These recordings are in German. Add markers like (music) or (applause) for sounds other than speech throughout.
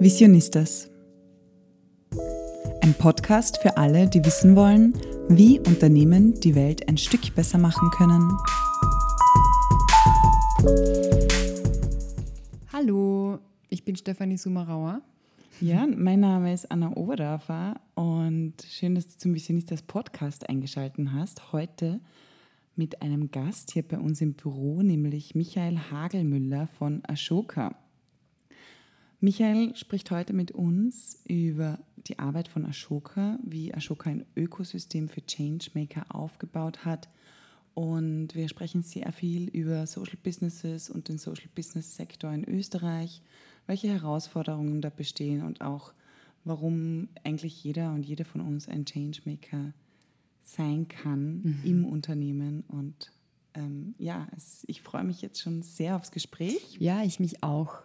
Visionistas. Ein Podcast für alle, die wissen wollen, wie Unternehmen die Welt ein Stück besser machen können. Hallo, ich bin Stefanie Sumerauer. Ja, mein Name ist Anna Oberdorfer und schön, dass du zum Visionistas Podcast eingeschaltet hast. Heute mit einem Gast hier bei uns im Büro, nämlich Michael Hagelmüller von Ashoka. Michael spricht heute mit uns über die Arbeit von Ashoka, wie Ashoka ein Ökosystem für Changemaker aufgebaut hat. Und wir sprechen sehr viel über Social Businesses und den Social Business Sektor in Österreich, welche Herausforderungen da bestehen und auch warum eigentlich jeder und jede von uns ein Changemaker sein kann mhm. im Unternehmen. Und ähm, ja, es, ich freue mich jetzt schon sehr aufs Gespräch. Ja, ich mich auch.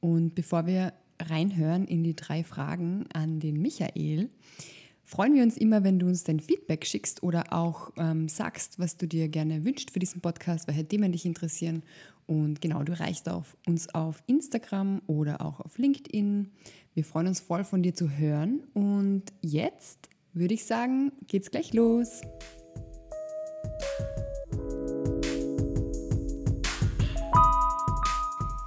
Und bevor wir reinhören in die drei Fragen an den Michael, freuen wir uns immer, wenn du uns dein Feedback schickst oder auch ähm, sagst, was du dir gerne wünschst für diesen Podcast, welche Themen dich interessieren. Und genau, du reichst auf uns auf Instagram oder auch auf LinkedIn. Wir freuen uns voll von dir zu hören. Und jetzt würde ich sagen, geht's gleich los.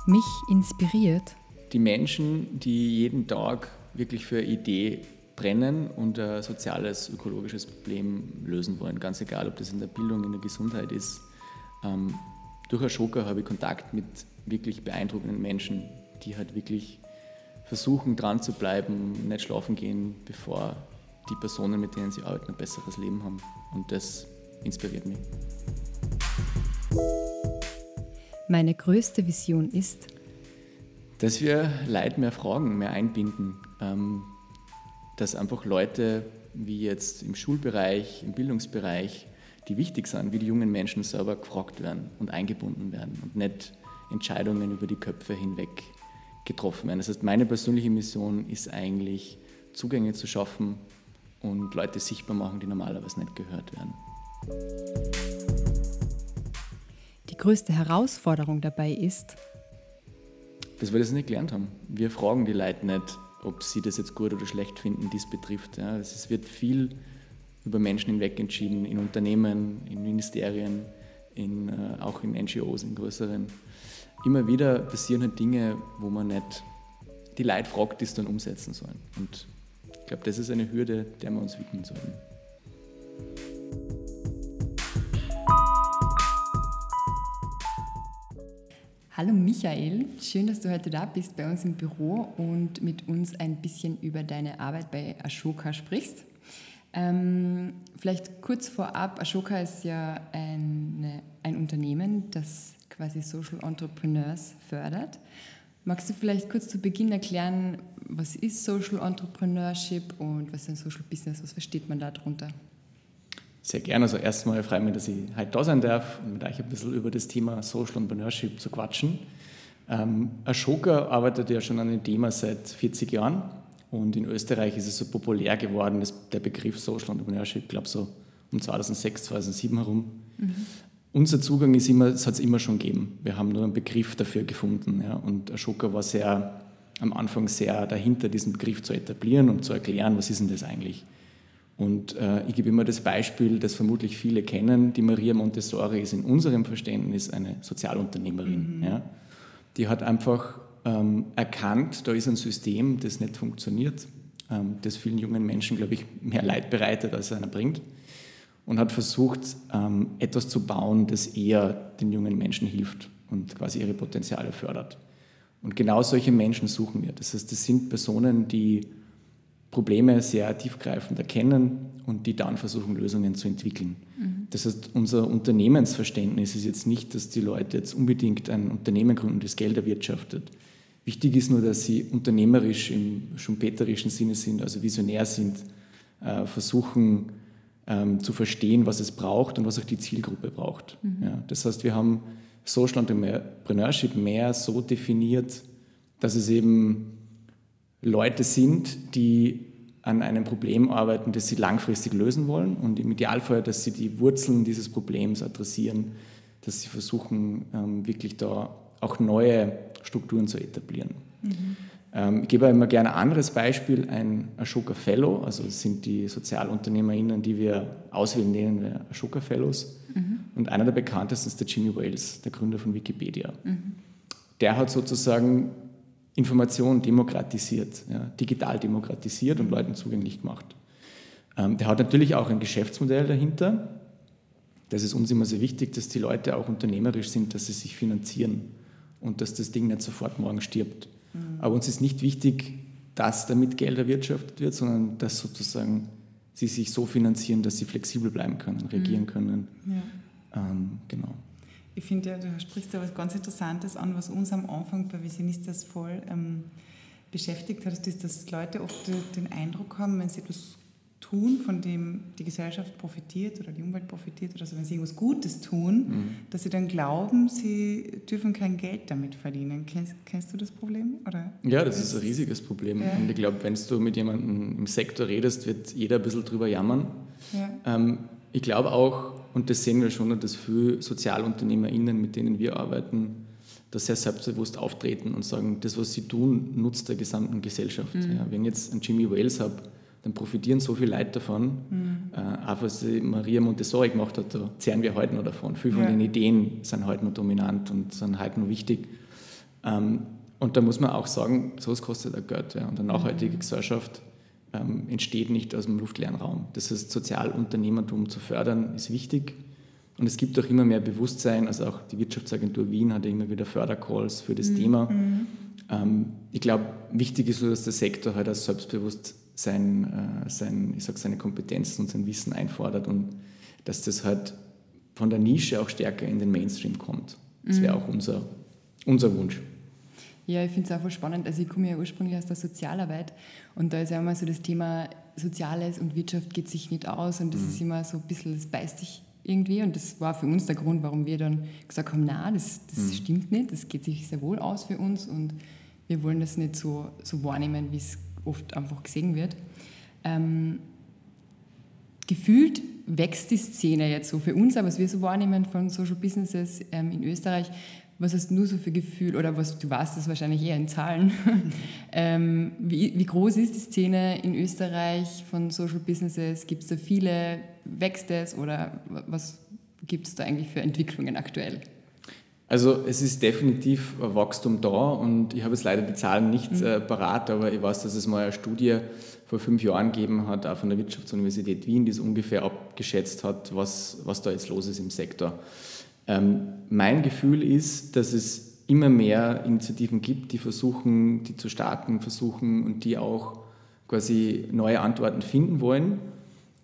Mich inspiriert? Die Menschen, die jeden Tag wirklich für eine Idee brennen und ein soziales, ökologisches Problem lösen wollen. Ganz egal, ob das in der Bildung, in der Gesundheit ist. Ähm, durch Ashoka habe ich Kontakt mit wirklich beeindruckenden Menschen, die halt wirklich versuchen, dran zu bleiben, nicht schlafen gehen, bevor die Personen, mit denen sie arbeiten, ein besseres Leben haben. Und das inspiriert mich. Meine größte Vision ist, dass wir Leute mehr fragen, mehr einbinden, ähm, dass einfach Leute wie jetzt im Schulbereich, im Bildungsbereich, die wichtig sind, wie die jungen Menschen selber gefragt werden und eingebunden werden und nicht Entscheidungen über die Köpfe hinweg getroffen werden. Das heißt, meine persönliche Mission ist eigentlich, Zugänge zu schaffen und Leute sichtbar machen, die normalerweise nicht gehört werden größte Herausforderung dabei ist? Dass wir das nicht gelernt haben. Wir fragen die Leute nicht, ob sie das jetzt gut oder schlecht finden, dies betrifft. Ja, es wird viel über Menschen hinweg entschieden, in Unternehmen, in Ministerien, in, äh, auch in NGOs, in größeren. Immer wieder passieren halt Dinge, wo man nicht die Leute fragt, die es dann umsetzen sollen. Und ich glaube, das ist eine Hürde, der wir uns widmen sollten. Hallo Michael, schön, dass du heute da bist bei uns im Büro und mit uns ein bisschen über deine Arbeit bei Ashoka sprichst. Ähm, vielleicht kurz vorab, Ashoka ist ja eine, ein Unternehmen, das quasi Social Entrepreneurs fördert. Magst du vielleicht kurz zu Beginn erklären, was ist Social Entrepreneurship und was ist ein Social Business, was versteht man darunter? Sehr gerne. Also erstmal freue ich mich, dass ich heute da sein darf und mit euch ein bisschen über das Thema Social Entrepreneurship zu quatschen. Ähm, Ashoka arbeitet ja schon an dem Thema seit 40 Jahren und in Österreich ist es so populär geworden, dass der Begriff Social Entrepreneurship, ich glaube so um 2006, 2007 herum. Mhm. Unser Zugang ist immer, es hat es immer schon gegeben. Wir haben nur einen Begriff dafür gefunden. Ja, und Ashoka war sehr am Anfang sehr dahinter, diesen Begriff zu etablieren und zu erklären, was ist denn das eigentlich. Und äh, ich gebe immer das Beispiel, das vermutlich viele kennen. Die Maria Montessori ist in unserem Verständnis eine Sozialunternehmerin. Mhm. Ja? Die hat einfach ähm, erkannt, da ist ein System, das nicht funktioniert, ähm, das vielen jungen Menschen, glaube ich, mehr Leid bereitet, als einer bringt. Und hat versucht, ähm, etwas zu bauen, das eher den jungen Menschen hilft und quasi ihre Potenziale fördert. Und genau solche Menschen suchen wir. Das heißt, das sind Personen, die Probleme sehr tiefgreifend erkennen und die dann versuchen, Lösungen zu entwickeln. Mhm. Das heißt, unser Unternehmensverständnis ist jetzt nicht, dass die Leute jetzt unbedingt ein Unternehmen gründen, das Geld erwirtschaftet. Wichtig ist nur, dass sie unternehmerisch im schumpeterischen Sinne sind, also visionär sind, äh, versuchen ähm, zu verstehen, was es braucht und was auch die Zielgruppe braucht. Mhm. Ja, das heißt, wir haben Social Entrepreneurship mehr so definiert, dass es eben Leute sind, die an einem Problem arbeiten, das sie langfristig lösen wollen und im Idealfall, dass sie die Wurzeln dieses Problems adressieren, dass sie versuchen, ähm, wirklich da auch neue Strukturen zu etablieren. Mhm. Ähm, ich gebe immer gerne ein anderes Beispiel, ein Ashoka Fellow, also das sind die SozialunternehmerInnen, die wir auswählen, nennen wir Ashoka Fellows. Mhm. Und einer der bekanntesten ist der Jimmy Wales, der Gründer von Wikipedia. Mhm. Der hat sozusagen Information demokratisiert, ja, digital demokratisiert und Leuten zugänglich gemacht. Ähm, der hat natürlich auch ein Geschäftsmodell dahinter. Das ist uns immer sehr wichtig, dass die Leute auch unternehmerisch sind, dass sie sich finanzieren und dass das Ding nicht sofort morgen stirbt. Mhm. Aber uns ist nicht wichtig, dass damit Geld erwirtschaftet wird, sondern dass sozusagen sie sich so finanzieren, dass sie flexibel bleiben können, regieren mhm. können. Ja. Ähm, genau. Ich finde ja, du sprichst ja was ganz Interessantes an, was uns am Anfang bei Visionistas voll ähm, beschäftigt hat, ist, dass Leute oft den Eindruck haben, wenn sie etwas tun, von dem die Gesellschaft profitiert oder die Umwelt profitiert oder so, wenn sie irgendwas Gutes tun, mhm. dass sie dann glauben, sie dürfen kein Geld damit verdienen. Kennst, kennst du das Problem? Oder ja, das ist ein riesiges Problem. Ja. Und ich glaube, wenn du mit jemandem im Sektor redest, wird jeder ein bisschen drüber jammern. Ja. Ähm, ich glaube auch, und das sehen wir schon, dass viele SozialunternehmerInnen, mit denen wir arbeiten, da sehr selbstbewusst auftreten und sagen, das, was sie tun, nutzt der gesamten Gesellschaft. Mhm. Ja, wenn ich jetzt einen Jimmy Wales habe, dann profitieren so viele Leute davon. Mhm. Äh, auch was Maria Montessori gemacht hat, da zehren wir heute noch davon. Viele von ja. den Ideen sind heute noch dominant und sind heute noch wichtig. Ähm, und da muss man auch sagen, sowas kostet auch Geld. Ja. Und eine nachhaltige mhm. Gesellschaft ähm, entsteht nicht aus dem luftleeren Raum. Das heißt, Sozialunternehmertum zu fördern, ist wichtig. Und es gibt auch immer mehr Bewusstsein, also auch die Wirtschaftsagentur Wien hat immer wieder Fördercalls für das mhm. Thema. Mhm. Ähm, ich glaube, wichtig ist nur, dass der Sektor halt als Selbstbewusstsein, äh, sein, ich sag, seine Kompetenzen und sein Wissen einfordert und dass das halt von der Nische auch stärker in den Mainstream kommt. Das wäre mhm. auch unser, unser Wunsch. Ja, ich finde es auch voll spannend. Also ich komme ja ursprünglich aus der Sozialarbeit und da ist ja immer so das Thema Soziales und Wirtschaft geht sich nicht aus und das mhm. ist immer so ein bisschen, das beißt sich irgendwie und das war für uns der Grund, warum wir dann gesagt haben, na, das, das mhm. stimmt nicht, das geht sich sehr wohl aus für uns und wir wollen das nicht so, so wahrnehmen, wie es oft einfach gesehen wird. Ähm, gefühlt wächst die Szene jetzt so für uns, aber was wir so wahrnehmen von Social Businesses ähm, in Österreich, was hast du so für Gefühl, oder was, du weißt das wahrscheinlich eher in Zahlen, (laughs) ähm, wie, wie groß ist die Szene in Österreich von Social Businesses? Gibt es da viele? Wächst es oder was gibt es da eigentlich für Entwicklungen aktuell? Also es ist definitiv ein Wachstum da und ich habe jetzt leider die Zahlen nicht mhm. äh, parat, aber ich weiß, dass es mal eine Studie vor fünf Jahren gegeben hat, auch von der Wirtschaftsuniversität Wien, die es ungefähr abgeschätzt hat, was, was da jetzt los ist im Sektor. Ähm, mein Gefühl ist, dass es immer mehr Initiativen gibt, die versuchen, die zu starten, versuchen und die auch quasi neue Antworten finden wollen.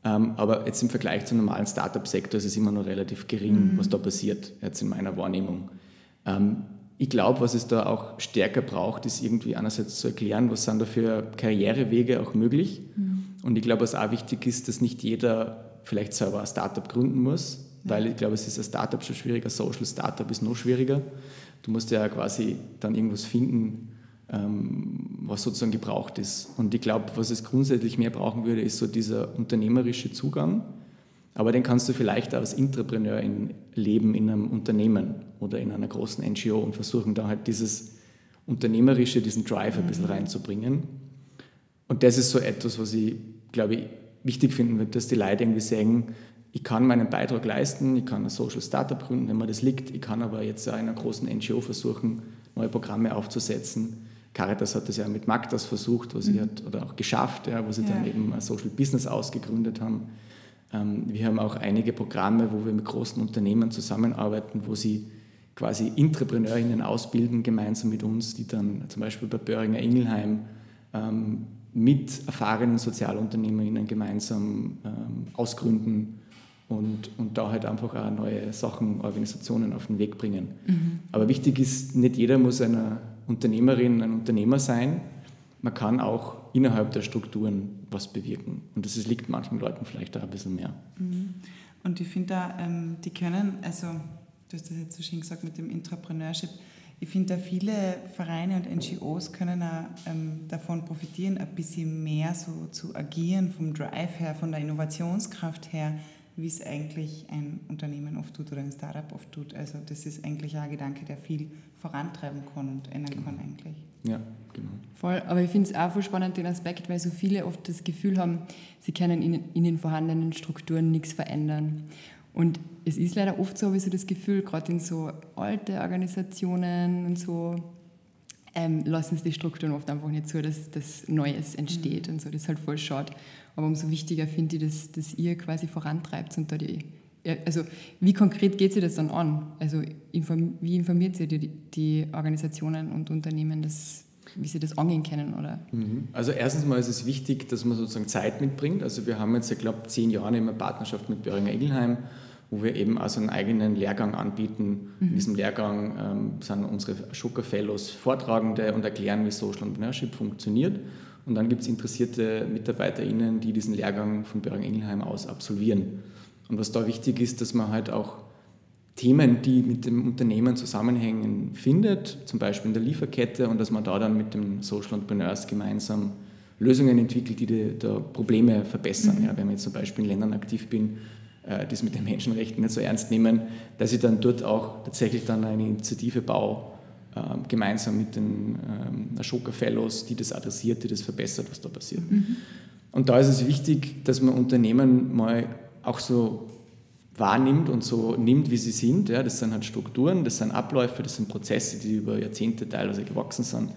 Ähm, aber jetzt im Vergleich zum normalen Startup-Sektor ist es immer noch relativ gering, mhm. was da passiert, jetzt in meiner Wahrnehmung. Ähm, ich glaube, was es da auch stärker braucht, ist irgendwie einerseits zu erklären, was sind da für Karrierewege auch möglich. Mhm. Und ich glaube, was auch wichtig ist, dass nicht jeder vielleicht selber ein Startup gründen muss, weil ich glaube, es ist ein Startup schon schwieriger, Social Startup ist noch schwieriger. Du musst ja quasi dann irgendwas finden, ähm, was sozusagen gebraucht ist. Und ich glaube, was es grundsätzlich mehr brauchen würde, ist so dieser unternehmerische Zugang. Aber den kannst du vielleicht auch als Intrapreneur in leben in einem Unternehmen oder in einer großen NGO und versuchen da halt dieses Unternehmerische, diesen Drive ein bisschen mhm. reinzubringen. Und das ist so etwas, was ich, glaube ich, wichtig finden würde, dass die Leute irgendwie sagen, ich kann meinen Beitrag leisten, ich kann ein Social Startup gründen, wenn mir das liegt, ich kann aber jetzt in einer großen NGO versuchen, neue Programme aufzusetzen. Caritas hat das ja mit Magdas versucht, was mhm. hat, oder auch geschafft, ja, wo sie ja. dann eben ein Social Business ausgegründet haben. Ähm, wir haben auch einige Programme, wo wir mit großen Unternehmen zusammenarbeiten, wo sie quasi Intrapreneurinnen ausbilden, gemeinsam mit uns, die dann zum Beispiel bei Böhringer Ingelheim ähm, mit erfahrenen Sozialunternehmerinnen gemeinsam ähm, ausgründen und, und da halt einfach auch neue Sachen, Organisationen auf den Weg bringen. Mhm. Aber wichtig ist, nicht jeder muss eine Unternehmerin, ein Unternehmer sein. Man kann auch innerhalb der Strukturen was bewirken. Und das liegt manchen Leuten vielleicht auch ein bisschen mehr. Mhm. Und ich finde da, ähm, die können, also du hast das jetzt so schön gesagt mit dem Intrapreneurship, ich finde da viele Vereine und NGOs können auch ähm, davon profitieren, ein bisschen mehr so zu agieren, vom Drive her, von der Innovationskraft her, wie es eigentlich ein Unternehmen oft tut oder ein Startup oft tut. Also das ist eigentlich ein Gedanke, der viel vorantreiben kann und ändern genau. kann eigentlich. Ja, genau. Voll, aber ich finde es auch voll spannend, den Aspekt, weil so viele oft das Gefühl haben, sie können in, in den vorhandenen Strukturen nichts verändern. Und es ist leider oft so, habe ich so das Gefühl, gerade in so alte Organisationen und so, ähm, lassen es die Strukturen oft einfach nicht zu, dass das Neues entsteht mhm. und so. Das ist halt voll schade. Aber umso wichtiger finde ich, dass, dass ihr quasi vorantreibt und da die also wie konkret geht sie das dann an? Also inform, wie informiert sie die, die Organisationen und Unternehmen, dass, wie sie das angehen können? Oder? Mhm. Also erstens mal ist es wichtig, dass man sozusagen Zeit mitbringt. Also wir haben jetzt, ich glaube, zehn Jahre immer Partnerschaft mit Böhringer Ingelheim, wo wir eben also einen eigenen Lehrgang anbieten. Mhm. In diesem Lehrgang ähm, sind unsere Ashoka Fellows Vortragende und erklären, wie Social Entrepreneurship funktioniert. Und dann gibt es interessierte MitarbeiterInnen, die diesen Lehrgang von Böhringer Ingelheim aus absolvieren. Und was da wichtig ist, dass man halt auch Themen, die mit dem Unternehmen zusammenhängen, findet, zum Beispiel in der Lieferkette, und dass man da dann mit den Social Entrepreneurs gemeinsam Lösungen entwickelt, die, die da Probleme verbessern. Mhm. Ja, wenn ich jetzt zum Beispiel in Ländern aktiv bin, äh, die es mit den Menschenrechten nicht so ernst nehmen, dass ich dann dort auch tatsächlich dann eine Initiative baue, äh, gemeinsam mit den ähm, Ashoka Fellows, die das adressiert, die das verbessert, was da passiert. Mhm. Und da ist es wichtig, dass man Unternehmen mal auch so wahrnimmt und so nimmt, wie sie sind. Ja, das sind halt Strukturen, das sind Abläufe, das sind Prozesse, die über Jahrzehnte teilweise gewachsen sind.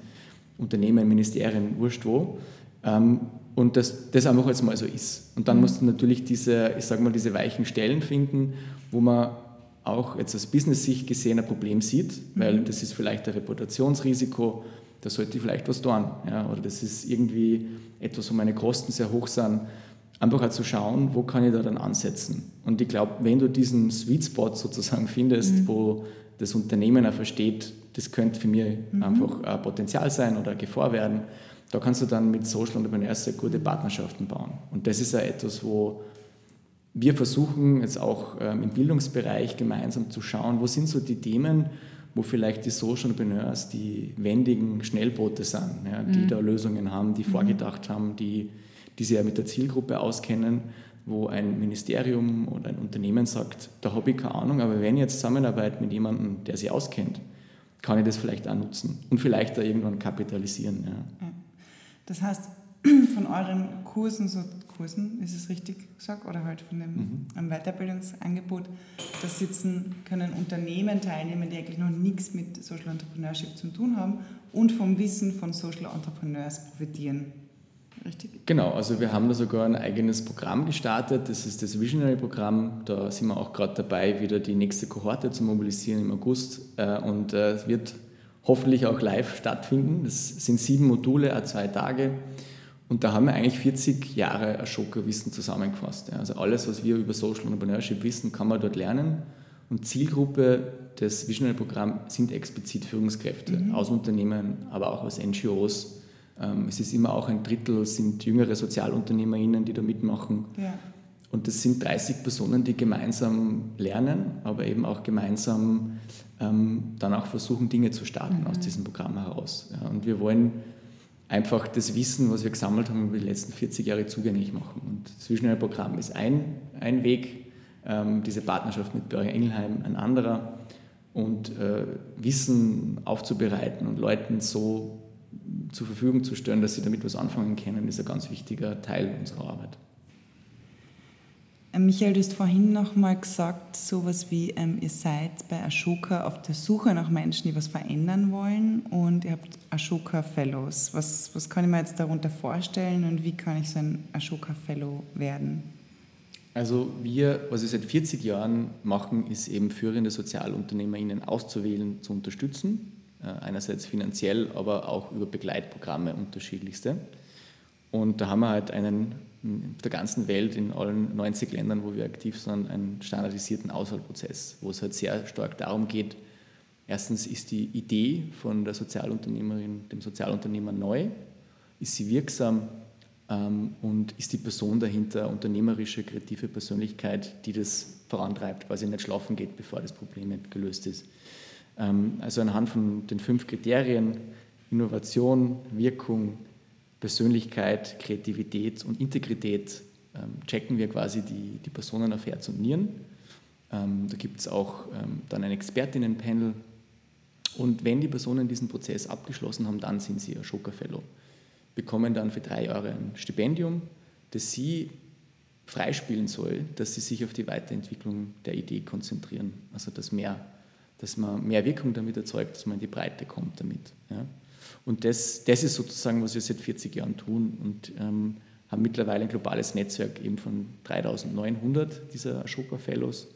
Unternehmen, Ministerien, wurscht wo. Ähm, und das, das einfach jetzt mal so ist. Und dann mhm. musst du natürlich diese, ich sag mal, diese weichen Stellen finden, wo man auch jetzt aus Business-Sicht gesehen ein Problem sieht, mhm. weil das ist vielleicht ein Reputationsrisiko, da sollte ich vielleicht was tun. Ja, oder das ist irgendwie etwas, wo meine Kosten sehr hoch sind einfach auch zu schauen, wo kann ich da dann ansetzen. Und ich glaube, wenn du diesen Sweet Spot sozusagen findest, mhm. wo das Unternehmen auch versteht, das könnte für mich mhm. einfach ein Potenzial sein oder eine Gefahr werden, da kannst du dann mit Social Entrepreneurs sehr gute Partnerschaften bauen. Und das ist ja etwas, wo wir versuchen jetzt auch ähm, im Bildungsbereich gemeinsam zu schauen, wo sind so die Themen, wo vielleicht die Social Entrepreneurs die wendigen Schnellboote sind, ja, die mhm. da Lösungen haben, die mhm. vorgedacht haben, die die sich ja mit der Zielgruppe auskennen, wo ein Ministerium oder ein Unternehmen sagt, da habe ich keine Ahnung, aber wenn ich jetzt zusammenarbeite mit jemandem, der sich auskennt, kann ich das vielleicht auch nutzen und vielleicht da irgendwann kapitalisieren. Ja. Das heißt, (clears throat) von euren Kursen, so Kursen, ist es richtig gesagt, oder halt von dem mhm. Weiterbildungsangebot, da sitzen, können Unternehmen teilnehmen, die eigentlich noch nichts mit Social Entrepreneurship zu tun haben und vom Wissen von Social Entrepreneurs profitieren. Richtig? Genau, also wir haben da sogar ein eigenes Programm gestartet, das ist das Visionary-Programm. Da sind wir auch gerade dabei, wieder die nächste Kohorte zu mobilisieren im August äh, und äh, es wird hoffentlich auch live stattfinden. Das sind sieben Module, a zwei Tage. Und da haben wir eigentlich 40 Jahre Ashoka-Wissen zusammengefasst. Also alles, was wir über Social Entrepreneurship wissen, kann man dort lernen. Und Zielgruppe des Visionary-Programms sind explizit Führungskräfte mhm. aus Unternehmen, aber auch aus NGOs, ähm, es ist immer auch ein Drittel sind jüngere SozialunternehmerInnen, die da mitmachen. Ja. Und das sind 30 Personen, die gemeinsam lernen, aber eben auch gemeinsam ähm, dann auch versuchen, Dinge zu starten mhm. aus diesem Programm heraus. Ja, und wir wollen einfach das Wissen, was wir gesammelt haben über die letzten 40 Jahre zugänglich machen. Und das Zwischenprogramm ist ein, ein Weg, ähm, diese Partnerschaft mit Böhringer Engelheim ein anderer und äh, Wissen aufzubereiten und Leuten so zur Verfügung zu stellen, dass sie damit was anfangen können, ist ein ganz wichtiger Teil unserer Arbeit. Ähm, Michael, du hast vorhin noch mal gesagt, sowas wie ähm, ihr seid bei Ashoka auf der Suche nach Menschen, die was verändern wollen und ihr habt Ashoka Fellows. Was, was kann ich mir jetzt darunter vorstellen und wie kann ich so ein Ashoka Fellow werden? Also wir, was wir seit 40 Jahren machen, ist eben führende SozialunternehmerInnen auszuwählen, zu unterstützen äh, einerseits finanziell, aber auch über Begleitprogramme unterschiedlichste. Und da haben wir halt einen in der ganzen Welt, in allen 90 Ländern, wo wir aktiv sind, einen standardisierten Auswahlprozess, wo es halt sehr stark darum geht, erstens ist die Idee von der Sozialunternehmerin, dem Sozialunternehmer neu, ist sie wirksam ähm, und ist die Person dahinter unternehmerische, kreative Persönlichkeit, die das vorantreibt, quasi nicht schlafen geht, bevor das Problem nicht gelöst ist. Ähm, also anhand von den fünf Kriterien Innovation, Wirkung, Persönlichkeit, Kreativität und Integrität ähm, checken wir quasi die, die Personen auf Herz und Nieren. Ähm, da gibt es auch ähm, dann ein Expertinnenpanel. Und wenn die Personen diesen Prozess abgeschlossen haben, dann sind sie Ashoka Fellow. Bekommen dann für drei Jahre ein Stipendium, das sie freispielen soll, dass sie sich auf die Weiterentwicklung der Idee konzentrieren. Also dass, mehr, dass man mehr Wirkung damit erzeugt, dass man in die Breite kommt damit. Ja. Und das, das ist sozusagen, was wir seit 40 Jahren tun und ähm, haben mittlerweile ein globales Netzwerk eben von 3900 dieser Ashoka Fellows,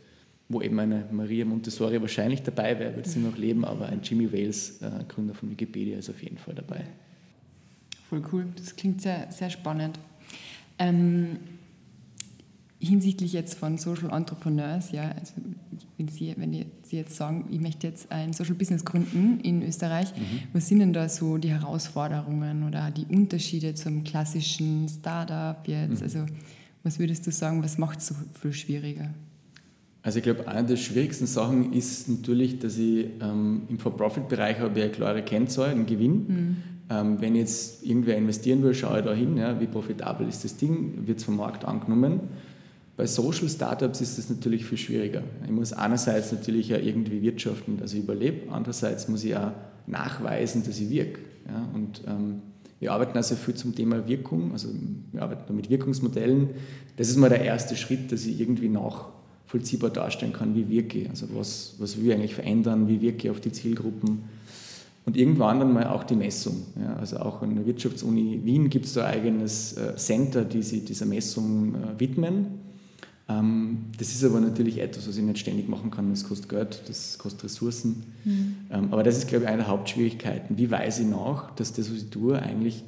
wo eben eine Maria Montessori wahrscheinlich dabei wäre, wird sie noch leben, aber ein Jimmy Wales, äh, Gründer von Wikipedia, ist auf jeden Fall dabei. Voll cool, das klingt sehr, sehr spannend. Ähm, hinsichtlich jetzt von Social Entrepreneurs, ja, also wenn Sie, wenn Sie jetzt sagen, ich möchte jetzt ein Social Business gründen in Österreich, mhm. was sind denn da so die Herausforderungen oder die Unterschiede zum klassischen Startup jetzt? Mhm. Also was würdest du sagen, was macht es so viel schwieriger? Also ich glaube, eine der schwierigsten Sachen ist natürlich, dass ich ähm, im For-Profit-Bereich habe ich eine klare Kennzahl, einen Gewinn. Mhm. Ähm, wenn jetzt irgendwer investieren will, schaue ich da hin, ja, wie profitabel ist das Ding, wird es vom Markt angenommen. Bei Social Startups ist das natürlich viel schwieriger. Ich muss einerseits natürlich ja irgendwie wirtschaften, dass ich überlebe, andererseits muss ich auch nachweisen, dass ich wirke. Ja? Und ähm, wir arbeiten also viel zum Thema Wirkung, also wir arbeiten mit Wirkungsmodellen. Das ist mal der erste Schritt, dass ich irgendwie nachvollziehbar darstellen kann, wie wirke ich. Also was, was will ich eigentlich verändern, wie wirke ich auf die Zielgruppen. Und irgendwann dann mal auch die Messung. Ja, also auch an der Wirtschaftsuni Wien gibt es da ein eigenes äh, Center, die sich dieser Messung äh, widmen. Ähm, das ist aber natürlich etwas, was ich nicht ständig machen kann. Das kostet Geld, das kostet Ressourcen. Mhm. Ähm, aber das ist, glaube ich, eine der Hauptschwierigkeiten. Wie weiß ich nach, dass das, was ich tue, eigentlich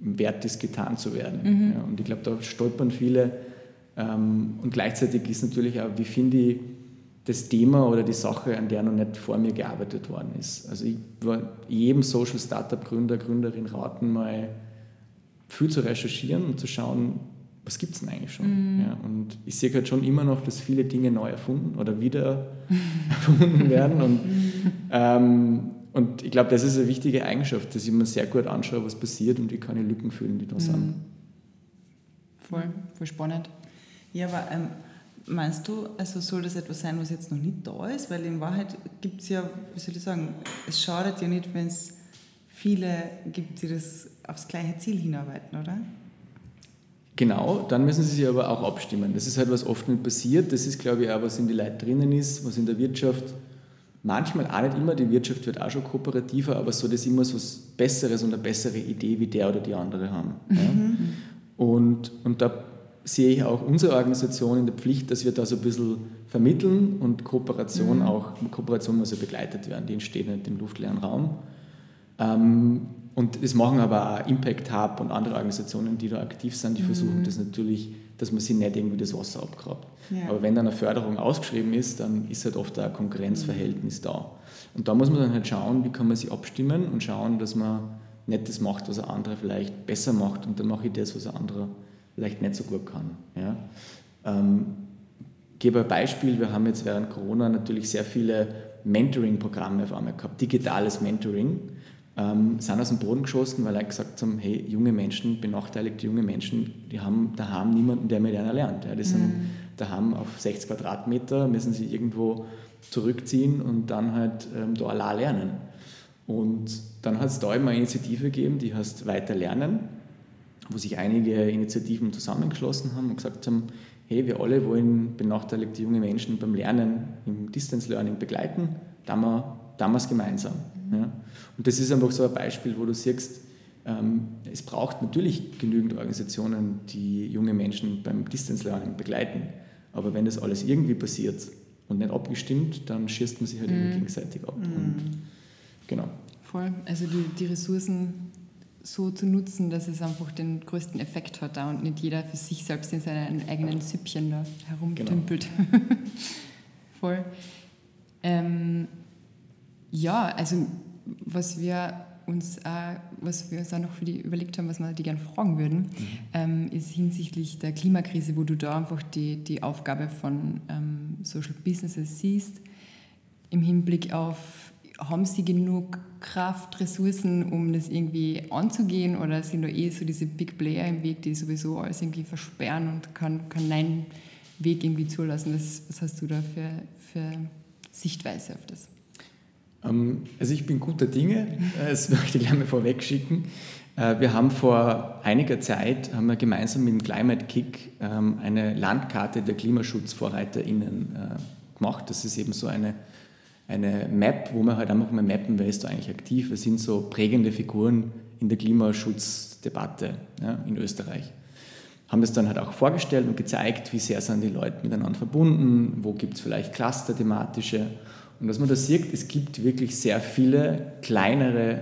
wert ist, getan zu werden? Mhm. Ja, und ich glaube, da stolpern viele. Ähm, und gleichzeitig ist natürlich auch, wie finde ich das Thema oder die Sache, an der noch nicht vor mir gearbeitet worden ist. Also ich war jedem Social Startup Gründer, Gründerin raten, mal viel zu recherchieren und zu schauen, was gibt es denn eigentlich schon? Mhm. Ja, und ich sehe halt schon immer noch, dass viele Dinge neu erfunden oder wieder (laughs) erfunden werden. Und, ähm, und ich glaube, das ist eine wichtige Eigenschaft, dass ich mir sehr gut anschaue, was passiert und wie kann ich Lücken füllen, die da mhm. sind. Voll, voll spannend. Ja, aber ähm, meinst du, also soll das etwas sein, was jetzt noch nicht da ist? Weil in Wahrheit gibt es ja, wie soll ich sagen, es schadet ja nicht, wenn es viele gibt, die das aufs gleiche Ziel hinarbeiten, oder? Genau, dann müssen sie sich aber auch abstimmen. Das ist halt, was oft nicht passiert. Das ist, glaube ich, auch, was in die Leute drinnen ist, was in der Wirtschaft manchmal auch nicht immer, die Wirtschaft wird auch schon kooperativer, aber so das immer so was Besseres und eine bessere Idee wie der oder die andere haben. Mhm. Ja? Und, und da sehe ich auch unsere Organisation in der Pflicht, dass wir da so ein bisschen vermitteln und Kooperation mhm. auch, Kooperation muss ja begleitet werden, die entsteht nicht im luftleeren Raum. Ähm, und das machen aber auch Impact Hub und andere Organisationen, die da aktiv sind, die mhm. versuchen das natürlich, dass man sie nicht irgendwie das Wasser abgrabt. Ja. Aber wenn dann eine Förderung ausgeschrieben ist, dann ist halt oft ein Konkurrenzverhältnis mhm. da. Und da muss man dann halt schauen, wie kann man sie abstimmen und schauen, dass man nicht das macht, was ein anderer vielleicht besser macht und dann mache ich das, was ein anderer vielleicht nicht so gut kann. Ja? Ähm, ich gebe ein Beispiel, wir haben jetzt während Corona natürlich sehr viele Mentoring-Programme auf einmal gehabt, digitales Mentoring ähm, sind aus dem Boden geschossen, weil er gesagt haben, hey, junge Menschen, benachteiligte junge Menschen, die haben daheim niemanden, der mit ihnen lernt. Ja, die sind mhm. daheim auf 60 Quadratmeter, müssen sie irgendwo zurückziehen und dann halt ähm, da allein lernen. Und dann hat es da immer eine Initiative gegeben, die heißt Weiter Lernen, wo sich einige Initiativen zusammengeschlossen haben und gesagt haben, hey, wir alle wollen benachteiligte junge Menschen beim Lernen im Distance Learning begleiten, damals gemeinsam. Ja. Und das ist einfach so ein Beispiel, wo du siehst, ähm, es braucht natürlich genügend Organisationen, die junge Menschen beim Distance Learning begleiten. Aber wenn das alles irgendwie passiert und nicht abgestimmt, dann schießt man sich halt mm. gegenseitig ab. Mm. Und, genau. Voll. Also die, die Ressourcen so zu nutzen, dass es einfach den größten Effekt hat da und nicht jeder für sich selbst in seinem eigenen Süppchen da herumtümpelt. Genau. (laughs) Voll. Ähm, ja, also was wir uns auch, was wir uns auch noch für die überlegt haben, was wir die gerne fragen würden, mhm. ähm, ist hinsichtlich der Klimakrise, wo du da einfach die, die Aufgabe von ähm, Social Businesses siehst, im Hinblick auf haben sie genug Kraft, Ressourcen, um das irgendwie anzugehen oder sind da eh so diese Big Player im Weg, die sowieso alles irgendwie versperren und kann, kann nein Weg irgendwie zulassen? Was, was hast du da für, für Sichtweise auf das? Ähm, also ich bin guter Dinge, das (laughs) möchte ich mal vorweg schicken. Äh, wir haben vor einiger Zeit haben wir gemeinsam mit dem Climate Kick ähm, eine Landkarte der KlimaschutzvorreiterInnen äh, gemacht. Das ist eben so eine eine Map, wo man halt einfach mal mappen, wer ist da eigentlich aktiv, wer sind so prägende Figuren in der Klimaschutzdebatte ja, in Österreich. Haben das dann halt auch vorgestellt und gezeigt, wie sehr sind die Leute miteinander verbunden, wo gibt es vielleicht Cluster-thematische. Und was man da sieht, es gibt wirklich sehr viele kleinere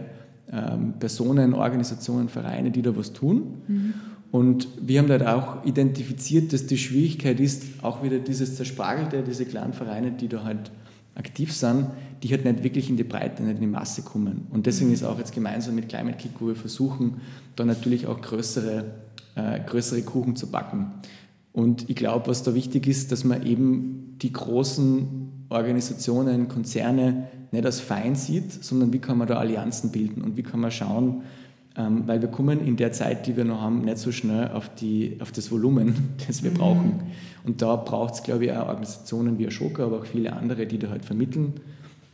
ähm, Personen, Organisationen, Vereine, die da was tun. Mhm. Und wir haben da auch identifiziert, dass die Schwierigkeit ist, auch wieder dieses Zerspargelte, diese kleinen Vereine, die da halt aktiv sind, die halt nicht wirklich in die Breite, nicht in die Masse kommen. Und deswegen ist auch jetzt gemeinsam mit Climate Kick, wo wir versuchen, da natürlich auch größere, äh, größere Kuchen zu backen. Und ich glaube, was da wichtig ist, dass man eben die großen Organisationen, Konzerne nicht als Feind sieht, sondern wie kann man da Allianzen bilden und wie kann man schauen, ähm, weil wir kommen in der Zeit, die wir noch haben, nicht so schnell auf, die, auf das Volumen, (laughs) das wir mhm. brauchen. Und da braucht es, glaube ich, auch Organisationen wie Ashoka, aber auch viele andere, die da halt vermitteln.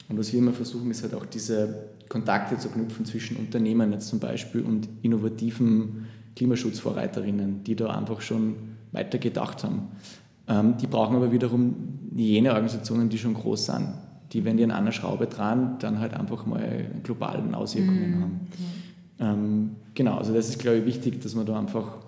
Und was wir immer versuchen, ist halt auch diese Kontakte zu knüpfen zwischen Unternehmen jetzt zum Beispiel und innovativen Klimaschutzvorreiterinnen, die da einfach schon weiter gedacht haben. Ähm, die brauchen aber wiederum jene Organisationen, die schon groß sind. Die, wenn die an einer Schraube dran, dann halt einfach mal globalen Auswirkungen mhm. haben. Ähm, genau, also das ist, glaube ich, wichtig, dass man da einfach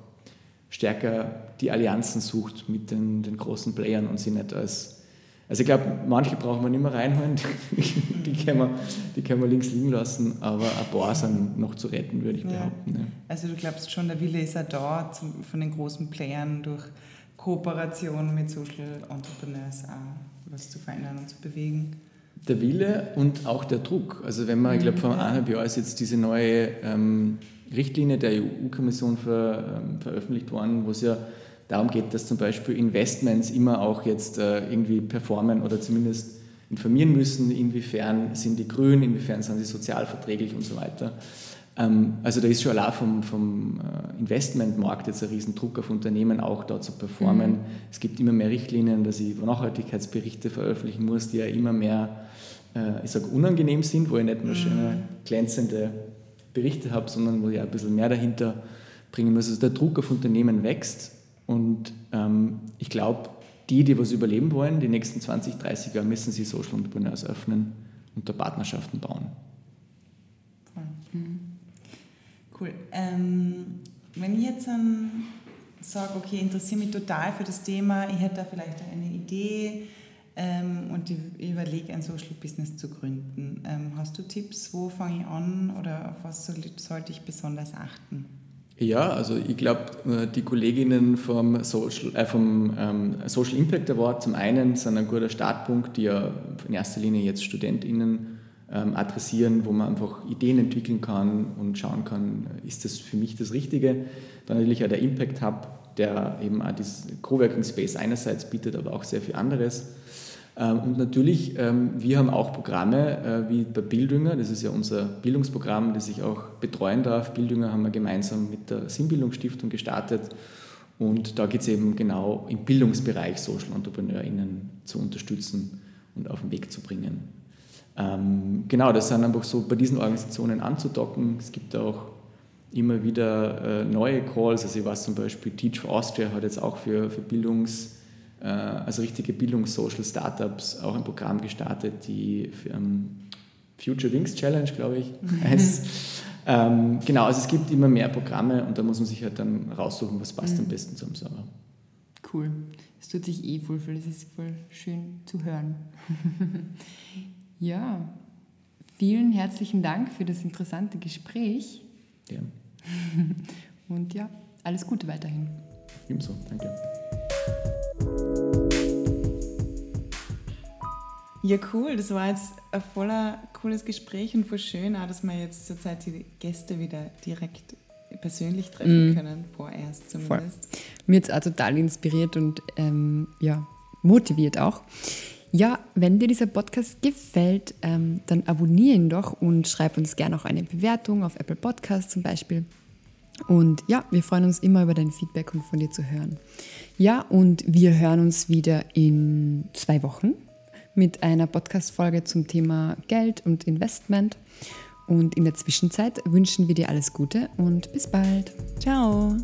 stärker die Allianzen sucht mit den, den großen Playern und sie nicht als. Also ich glaube, manche brauchen wir nicht mehr reinholen, (laughs) die, können wir, die können wir links liegen lassen, aber ein paar sind noch zu retten, würde ich behaupten. Ja. Also du glaubst schon, der Wille ist ja da von den großen Playern durch Kooperation mit Social Entrepreneurs auch was zu verändern und zu bewegen der Wille und auch der Druck. Also wenn man, ich glaube, vor mhm. eineinhalb Jahren ist jetzt diese neue ähm, Richtlinie der EU-Kommission ver, ähm, veröffentlicht worden, wo es ja darum geht, dass zum Beispiel Investments immer auch jetzt äh, irgendwie performen oder zumindest informieren müssen, inwiefern sind die grün, inwiefern sind sie sozialverträglich und so weiter. Ähm, also da ist schon allein vom, vom äh, Investmentmarkt jetzt ein Riesendruck auf Unternehmen auch da zu performen. Mhm. Es gibt immer mehr Richtlinien, dass ich Nachhaltigkeitsberichte veröffentlichen muss, die ja immer mehr äh, ich sage, unangenehm sind, wo ich nicht nur schöne, glänzende Berichte habe, sondern wo ich ein bisschen mehr dahinter bringen muss. Also der Druck auf Unternehmen wächst und ähm, ich glaube, die, die was überleben wollen, die nächsten 20, 30 Jahre müssen sie Social Entrepreneurs öffnen und da Partnerschaften bauen. Mhm. Cool. Ähm, wenn ich jetzt ähm, sage, okay, interessiere mich total für das Thema, ich hätte da vielleicht eine Idee, ähm, und ich überlege, ein Social Business zu gründen. Ähm, hast du Tipps, wo fange ich an oder auf was soll, sollte ich besonders achten? Ja, also ich glaube, äh, die Kolleginnen vom Social, äh, vom ähm, Social Impact Award zum einen sind ein guter Startpunkt, die ja in erster Linie jetzt StudentInnen adressieren, wo man einfach Ideen entwickeln kann und schauen kann, ist das für mich das Richtige. Dann natürlich auch der Impact Hub, der eben auch das Coworking Space einerseits bietet, aber auch sehr viel anderes. Ähm, und natürlich, ähm, wir haben auch Programme äh, wie bei Bildünger, das ist ja unser Bildungsprogramm, das ich auch betreuen darf. Bildünger haben wir gemeinsam mit der Sinnbildungsstiftung gestartet. Und da geht es eben genau im Bildungsbereich Social EntrepreneurInnen zu unterstützen und auf den Weg zu bringen. Ähm, genau, das sind einfach so bei diesen Organisationen anzudocken. Es gibt auch immer wieder äh, neue Calls. Also ich weiß zum Beispiel, Teach for Austria hat jetzt auch für, für Bildungs- äh, also richtige Bildungs-Social-Startups auch ein Programm gestartet, die ähm, Future Wings Challenge, glaube ich, heißt. ähm, genau, also es gibt immer mehr Programme und da muss man sich halt dann raussuchen, was passt mhm. am besten zum Server. Cool. Es tut sich eh voll, das ist voll schön zu hören. (laughs) ja, vielen herzlichen Dank für das interessante Gespräch. Ja. (laughs) Und ja, alles Gute weiterhin. Ebenso, danke. Ja, cool. Das war jetzt ein voller cooles Gespräch und voll schön, auch, dass wir jetzt zurzeit die Gäste wieder direkt persönlich treffen mm. können, vorerst zumindest. Voll. Mir jetzt auch total inspiriert und ähm, ja, motiviert auch. Ja, wenn dir dieser Podcast gefällt, ähm, dann abonniere ihn doch und schreib uns gerne auch eine Bewertung auf Apple Podcasts zum Beispiel. Und ja, wir freuen uns immer über dein Feedback und von dir zu hören. Ja, und wir hören uns wieder in zwei Wochen mit einer Podcast-Folge zum Thema Geld und Investment. Und in der Zwischenzeit wünschen wir dir alles Gute und bis bald. Ciao.